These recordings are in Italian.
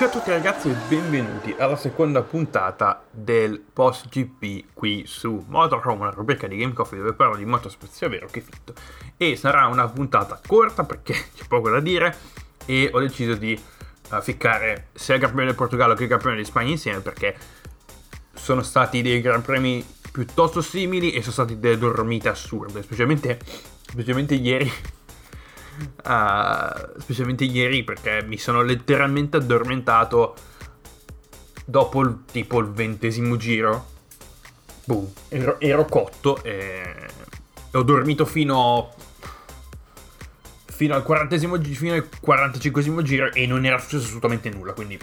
Ciao a tutti ragazzi e benvenuti alla seconda puntata del Post GP qui su Motorhome, una rubrica di Game Coffee dove parlo di motorsport sia vero che fitto. E sarà una puntata corta perché c'è poco da dire e ho deciso di uh, ficcare sia il Premio del Portogallo che il Premio di Spagna insieme perché sono stati dei Gran Premi piuttosto simili e sono stati delle dormite assurde, specialmente, specialmente ieri Uh, specialmente ieri perché mi sono letteralmente addormentato dopo il, tipo il ventesimo giro. Boom, ero, ero cotto e ho dormito fino, fino al quarantesimo fino al 45 giro e non era successo assolutamente nulla, quindi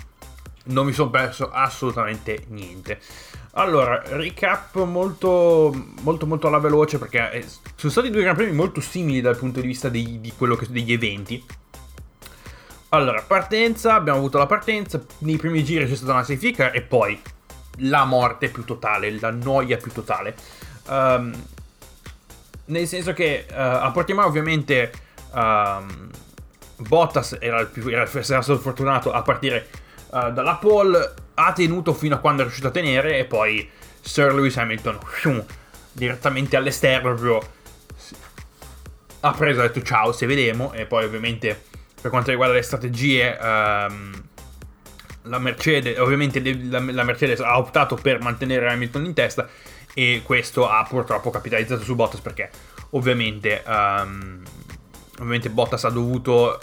non mi sono perso assolutamente niente. Allora, recap molto, molto, molto alla veloce perché eh, sono stati due Gran Premi molto simili dal punto di vista dei, di che, degli eventi. Allora, partenza, abbiamo avuto la partenza, nei primi giri c'è stata una classifica e poi la morte più totale, la noia più totale. Um, nel senso che uh, a Portimao ovviamente um, Bottas era, più, era, era stato fortunato a partire uh, dalla pole ha tenuto fino a quando è riuscito a tenere e poi Sir Lewis Hamilton fium, direttamente all'esterno proprio ha preso e ha detto ciao se vedemo. E poi ovviamente per quanto riguarda le strategie um, la Mercedes ovviamente la, la, Mercedes ha optato per mantenere Hamilton in testa e questo ha purtroppo capitalizzato su Bottas perché ovviamente um, ovviamente Bottas ha dovuto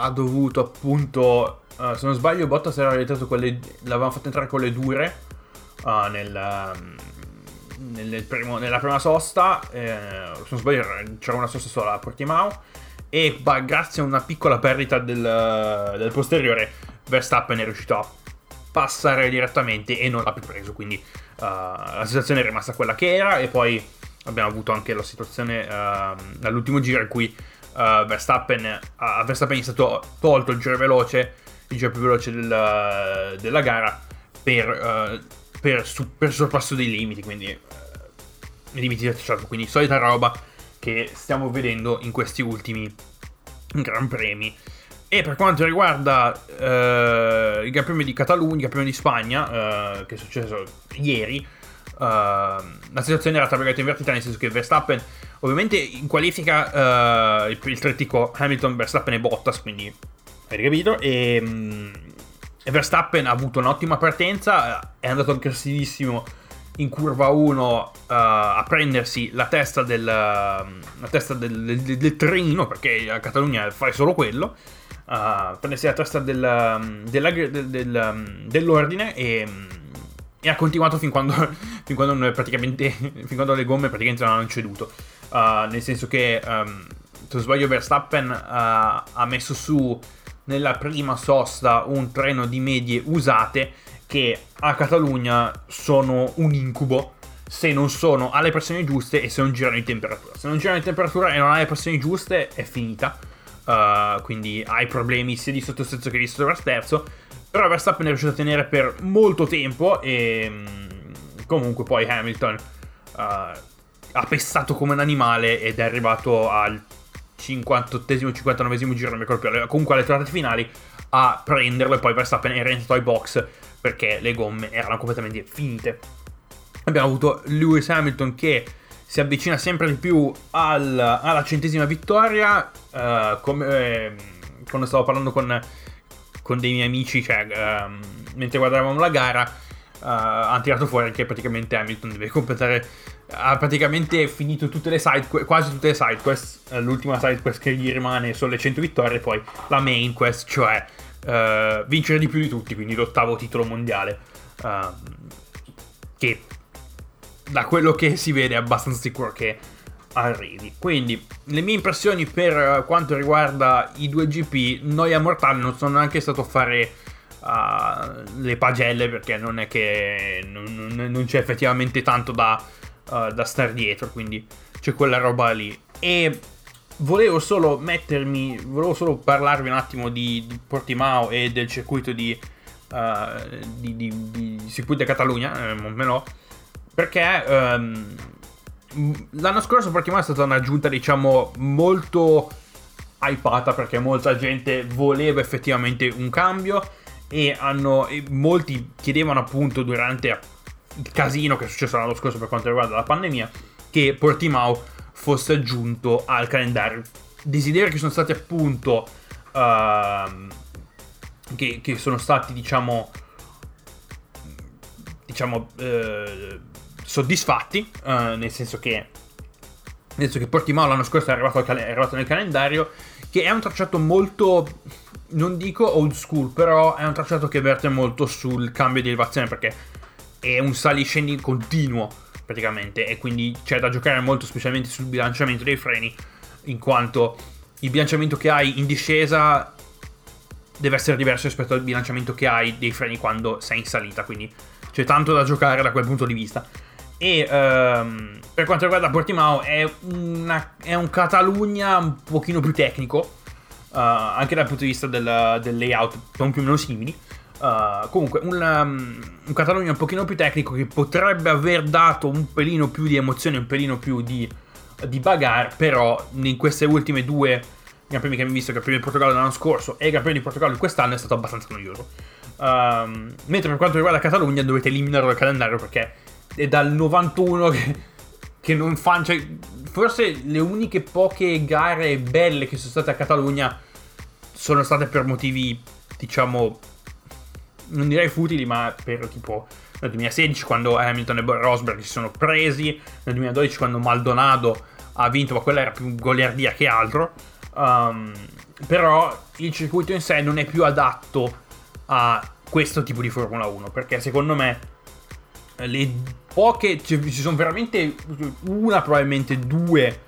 ha dovuto appunto Uh, se non sbaglio, Bottas era realizzato quelle. L'avevano fatto entrare con le dure uh, nel, nel primo, nella prima sosta. Eh, se non sbaglio, c'era una sosta sola a Portimao. E bah, grazie a una piccola perdita del, del, posteriore, Verstappen è riuscito a passare direttamente e non l'ha più preso. Quindi uh, la situazione è rimasta quella che era. E poi abbiamo avuto anche la situazione all'ultimo giro in cui Verstappen, a Verstappen è stato tolto il giro veloce il giro più veloce della, della gara per, uh, per, su, per, sorpasso dei limiti, quindi uh, limiti tracciato, quindi solita roba che stiamo vedendo in questi ultimi Gran Premi. E per quanto riguarda uh, il Gran Premio di Catalogna, il Gran Premio di Spagna, che è successo ieri, la situazione era tra virgolette invertita, nel senso che Verstappen, ovviamente in qualifica il, il trittico Hamilton, Verstappen e Bottas, quindi hai capito? E, e, Verstappen ha avuto un'ottima partenza, è andato aggressivissimo in curva 1 uh, a prendersi la testa, del, uh, la testa del, del, del, trenino, perché a Catalogna fai solo quello. Uh, prendersi la testa mm, dell'ordine e, e, ha continuato fin quando, fin quando, fin quando le gomme praticamente non hanno ceduto. Uh, nel senso che, um, se non sbaglio, Verstappen ha messo su nella prima sosta un treno di medie usate che a Catalogna sono un incubo se non sono alle pressioni giuste e se non girano in temperatura. Se non girano in temperatura e non hai le pressioni giuste è finita. Uh, quindi hai problemi sia di sottosterzo che di sovrasterzo. Però Verstappen è riuscito a tenere per molto tempo e um, comunque poi Hamilton uh, ha pestato come un animale ed è arrivato al 58esimo, 59esimo giro, non mi ricordo più, comunque alle trovate finali a prenderlo e poi Verstappen è rientrato ai box perché le gomme erano completamente finite. Abbiamo avuto Lewis Hamilton che si avvicina sempre di più al, alla centesima vittoria, uh, come, eh, quando stavo parlando con, con, dei miei amici, cioè uh, mentre guardavamo la gara, uh, hanno tirato fuori che praticamente Hamilton deve completare ha praticamente finito tutte le side quasi tutte le side quest eh, l'ultima side quest che gli rimane sono le 100 vittorie poi la main quest cioè uh, vincere di più di tutti quindi l'ottavo titolo mondiale uh, che da quello che si vede è abbastanza sicuro che arrivi quindi le mie impressioni per quanto riguarda i due GP Noia Mortale non sono neanche stato a fare uh, le pagelle perché non è che non, non, c'è effettivamente tanto da uh, da stare dietro, quindi c'è quella roba lì. E volevo solo mettermi, volevo solo parlarvi un attimo di, di Portimao e del circuito di, uh, di, di circuito di Catalogna, eh, Montmelò, perché um, l'anno scorso Portimao è stata un'aggiunta, diciamo, molto hypata perché molta gente voleva effettivamente un cambio e, hanno, e molti chiedevano appunto durante il casino che è successo l'anno scorso per quanto riguarda la pandemia che Portimao fosse aggiunto al calendario. Desideri che sono stati appunto uh, che, che, sono stati diciamo diciamo uh, soddisfatti uh, nel senso che nel senso che Portimao l'anno scorso è arrivato, cal- è arrivato nel calendario che è un tracciato molto non dico old school però è un tracciato che verte molto sul cambio di elevazione perché è un saliscendi continuo praticamente e quindi c'è da giocare molto specialmente sul bilanciamento dei freni in quanto il bilanciamento che hai in discesa deve essere diverso rispetto al bilanciamento che hai dei freni quando sei in salita quindi c'è tanto da giocare da quel punto di vista e um, per quanto riguarda Portimao è, una, è, un Catalogna un pochino più tecnico uh, anche dal punto di vista del, del layout sono più o meno simili Uh, comunque, un, um, un Catalogna un pochino più tecnico che potrebbe aver dato un pelino più di emozione, un pelino più di, di bagarre, però in queste ultime due Premi che abbiamo visto, il Premio di Portogallo l'anno scorso e il Premio di Portogallo quest'anno è stato abbastanza noioso. Um, mentre per quanto riguarda Catalogna dovete eliminarlo dal calendario perché è dal 91 che, che non fanno... Cioè, forse le uniche poche gare belle che sono state a Catalogna sono state per motivi, diciamo, non direi futili, ma per tipo nel 2016 quando Hamilton e Rosberg si sono presi, nel 2012 quando Maldonado ha vinto, ma quella era più goliardia che altro. Um, però il circuito in sé non è più adatto a questo tipo di Formula 1 perché secondo me le poche ci sono veramente una probabilmente due.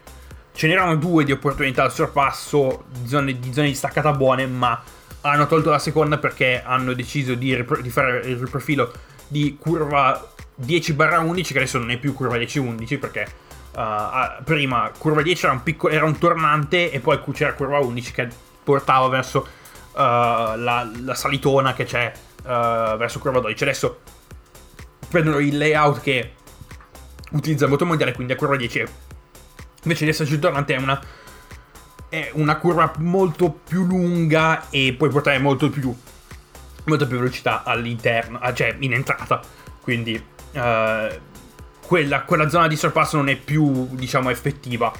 Ce n'erano due di opportunità al sorpasso di zone di, zone di staccata buone ma hanno tolto la seconda perché hanno deciso di, rip- di fare il riprofilo di curva 10-11 che adesso non è più curva 10-11 perché uh, prima curva 10 era un, piccolo, era un tornante e poi c'era curva 11 che portava verso uh, la, la, salitona che c'è uh, verso curva 12 adesso prendono il layout che utilizza il motomondiale quindi a curva 10 invece di esserci tornante è una è una curva molto più lunga e puoi portare molto più, molto più velocità all'interno, ah, cioè in entrata. Quindi uh, quella, quella, zona di sorpasso non è più, diciamo, effettiva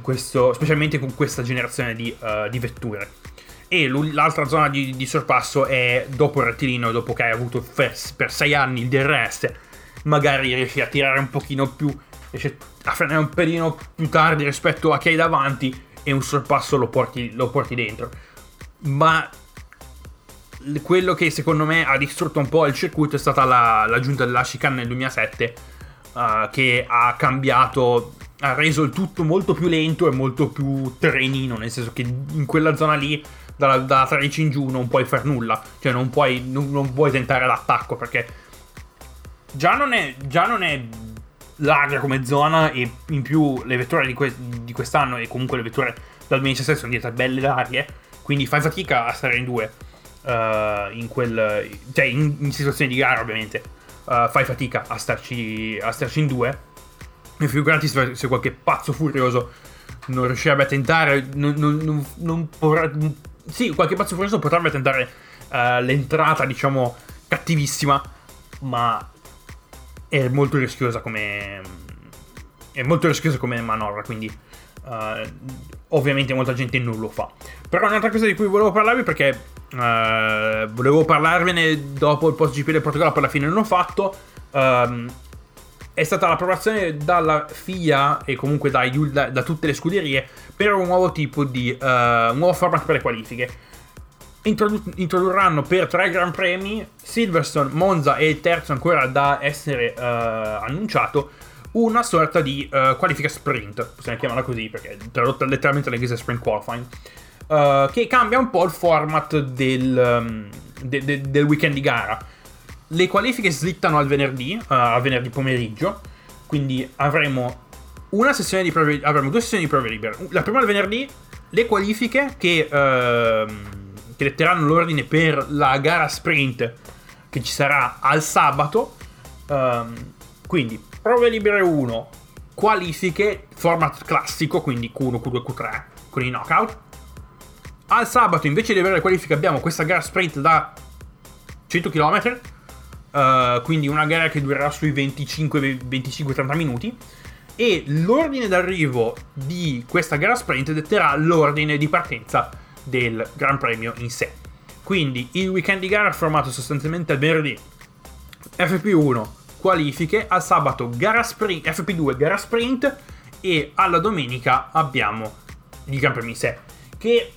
questo, specialmente con questa generazione di, uh, di vetture. E l'altra zona di, di, sorpasso è dopo il rettilineo, dopo che hai avuto per, per 6 anni il DRS, magari riesci a tirare un pochino più, riesci a frenare un pelino più tardi rispetto a chi hai davanti e un sorpasso lo porti, lo porti dentro. Ma quello che secondo me ha distrutto un po' il circuito è stata la, l'aggiunta della chicane nel 2007 uh, che ha cambiato, ha reso il tutto molto più lento e molto più trenino, nel senso che in quella zona lì dalla, dalla 13 in giù non puoi fare nulla, cioè non puoi, non, non puoi tentare l'attacco perché già non è, già non è larga come zona e in più le vetture di, que- di quest'anno e comunque le vetture dal 2017 sono diventate belle larghe, quindi fai fatica a stare in due. Uh, in quel cioè in, in, situazioni di gara ovviamente uh, fai fatica a starci, a starci in due e figurati se, se qualche pazzo furioso non riuscirebbe a tentare non, non, non, non sì qualche pazzo furioso potrebbe tentare uh, l'entrata diciamo cattivissima ma è molto rischiosa come è molto rischiosa come manovra quindi uh, ovviamente molta gente non lo fa. Però un'altra cosa di cui volevo parlarvi perché uh, volevo parlarvene dopo il post GP del Portogallo per la fine non l'ho fatto um, è stata l'approvazione dalla FIA e comunque da, da, da, tutte le scuderie per un nuovo tipo di uh, un nuovo format per le qualifiche introdu- introdurranno per tre Gran Premi, Silverstone, Monza e il terzo ancora da essere uh, annunciato, una sorta di uh, qualifica sprint, possiamo chiamarla così perché tradotta letteralmente all'inglese sprint qualifying, che cambia un po' il format del, um, de- de- del weekend di gara. Le qualifiche slittano al venerdì, a venerdì pomeriggio, quindi avremo una sessione di prove, avremo due sessioni di prove libere. La prima il venerdì, le qualifiche che... Uh, che letteranno l'ordine per la gara sprint che ci sarà al sabato. Um, quindi prove libere 1, qualifiche, format classico, quindi Q1, Q2, Q3 con i knockout. Al sabato, invece di avere le qualifiche, abbiamo questa gara sprint da 100 km. Uh, quindi una gara che durerà sui 25-30 minuti. E l'ordine d'arrivo di questa gara sprint detterà l'ordine di partenza del Gran Premio in sé. Quindi il weekend di gara è formato sostanzialmente al venerdì FP1 qualifiche, al sabato gara sprint, FP2 gara sprint e alla domenica abbiamo il Gran Premio in sé. Che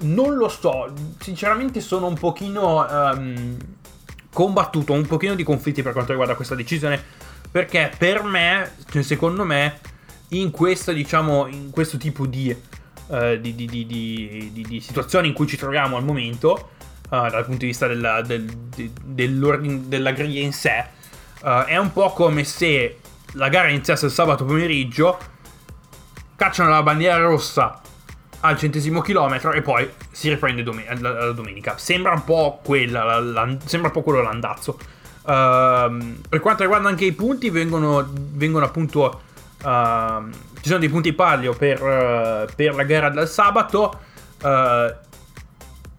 non lo so, sinceramente sono un pochino um, combattuto, un pochino di conflitti per quanto riguarda questa decisione, perché per me, cioè secondo me, in questo, diciamo, in questo tipo di, uh, di, di, di, situazioni in cui ci troviamo al momento, uh, dal punto di vista della, del, della griglia in sé, uh, è un po' come se la gara iniziasse il sabato pomeriggio, cacciano la bandiera rossa al centesimo chilometro e poi si riprende domen- la, la, domenica. Sembra un po' quella, la, sembra un po' quello l'andazzo. Uh, per quanto riguarda anche i punti, vengono, vengono appunto. Uh, ci sono dei punti palio per, uh, per la gara del sabato. Uh,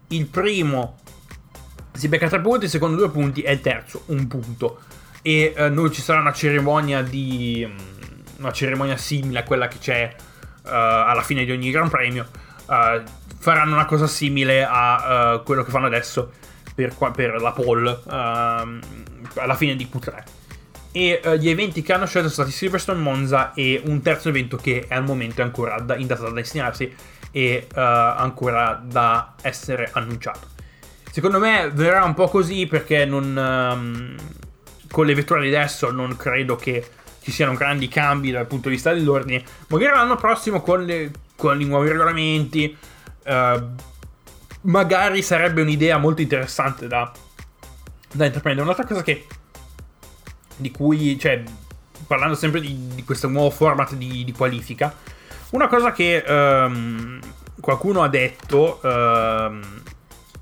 il primo si becca tre punti, il secondo due punti e il terzo un punto. E uh, noi ci sarà una cerimonia di. Una cerimonia simile a quella che c'è alla fine di ogni Gran Premio, uh, faranno una cosa simile a uh, quello che fanno adesso per, per la pole ehm, alla fine di Q3. E gli eventi che hanno scelto sono stati Silverstone Monza e un terzo evento che è al momento ancora da, in data da destinarsi e ancora da essere annunciato. Secondo me verrà un po' così perché non, um, con le vetture di adesso non credo che ci siano grandi cambi dal punto di vista dell'ordine. Magari l'anno prossimo con, le, con i nuovi regolamenti, uh, magari sarebbe un'idea molto interessante da, da intraprendere. Un'altra cosa che di cui, cioè, parlando sempre di, di questo nuovo format di, di, qualifica, una cosa che um, qualcuno ha detto um,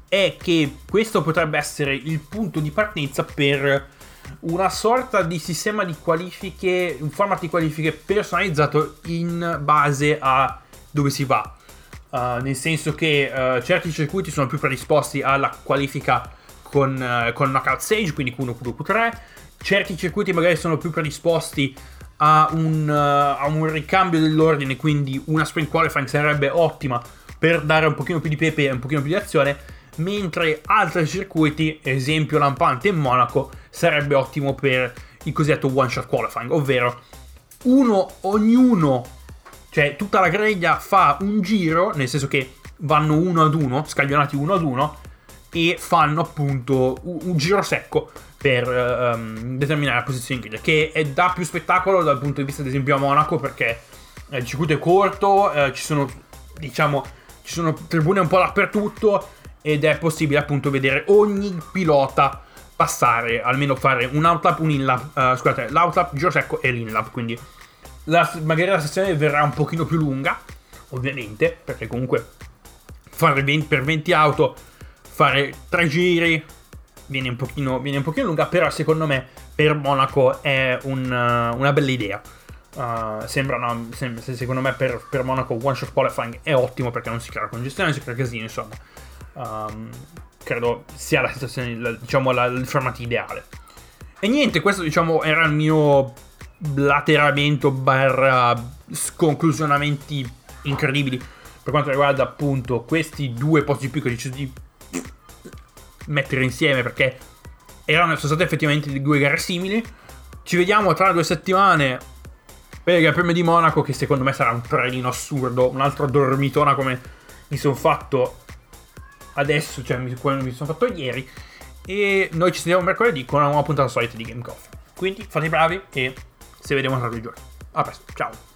è che questo potrebbe essere il punto di partenza per una sorta di sistema di qualifiche, un format di qualifiche personalizzato in base a dove si va. Uh, nel senso che uh, certi circuiti sono più predisposti alla qualifica con, uh, con knockout stage, quindi Q1, Q2, Q3. Certi circuiti magari sono più predisposti a un, a un ricambio dell'ordine, quindi una sprint qualifying sarebbe ottima per dare un pochino più di pepe e un pochino più di azione mentre altri circuiti, esempio lampante in Monaco, sarebbe ottimo per il cosiddetto one shot qualifying, ovvero uno ognuno, cioè tutta la griglia fa un giro, nel senso che vanno uno ad uno, scaglionati uno ad uno, e fanno appunto un, giro secco per um, determinare la posizione in griglia, che è, dà più spettacolo dal punto di vista, ad esempio, a Monaco, perché eh, il circuito è corto, eh, ci sono, diciamo, ci sono tribune un po' dappertutto ed è possibile appunto vedere ogni pilota passare, almeno fare un outlap, un inlap, uh, scusate, l'outlap, giro secco e l'inlap, quindi la, magari la sessione verrà un pochino più lunga, ovviamente, perché comunque fare 20, per 20 auto, fare 3 giri viene un, pochino, viene un pochino lunga, però secondo me per Monaco è un, uh, una bella idea. Uh, sembra, no, sembra, secondo me per, per Monaco one shot qualifying è ottimo perché non si crea congestione, si crea casino, insomma um, credo sia la situazione, diciamo, la, il formato ideale. E niente, questo diciamo era il mio blateramento barra sconclusionamenti incredibili per quanto riguarda appunto questi due posti più che ho deciso di mettere insieme perché erano, sono state effettivamente due gare simili. Ci vediamo tra due settimane per il Premio di Monaco che secondo me sarà un trenino assurdo, un altro dormitona come mi sono fatto adesso, cioè quello mi sono fatto ieri. E noi ci sentiamo mercoledì con una nuova puntata solita di Game Coffee. Quindi fate i bravi e se vediamo tra due giorni. A presto, ciao.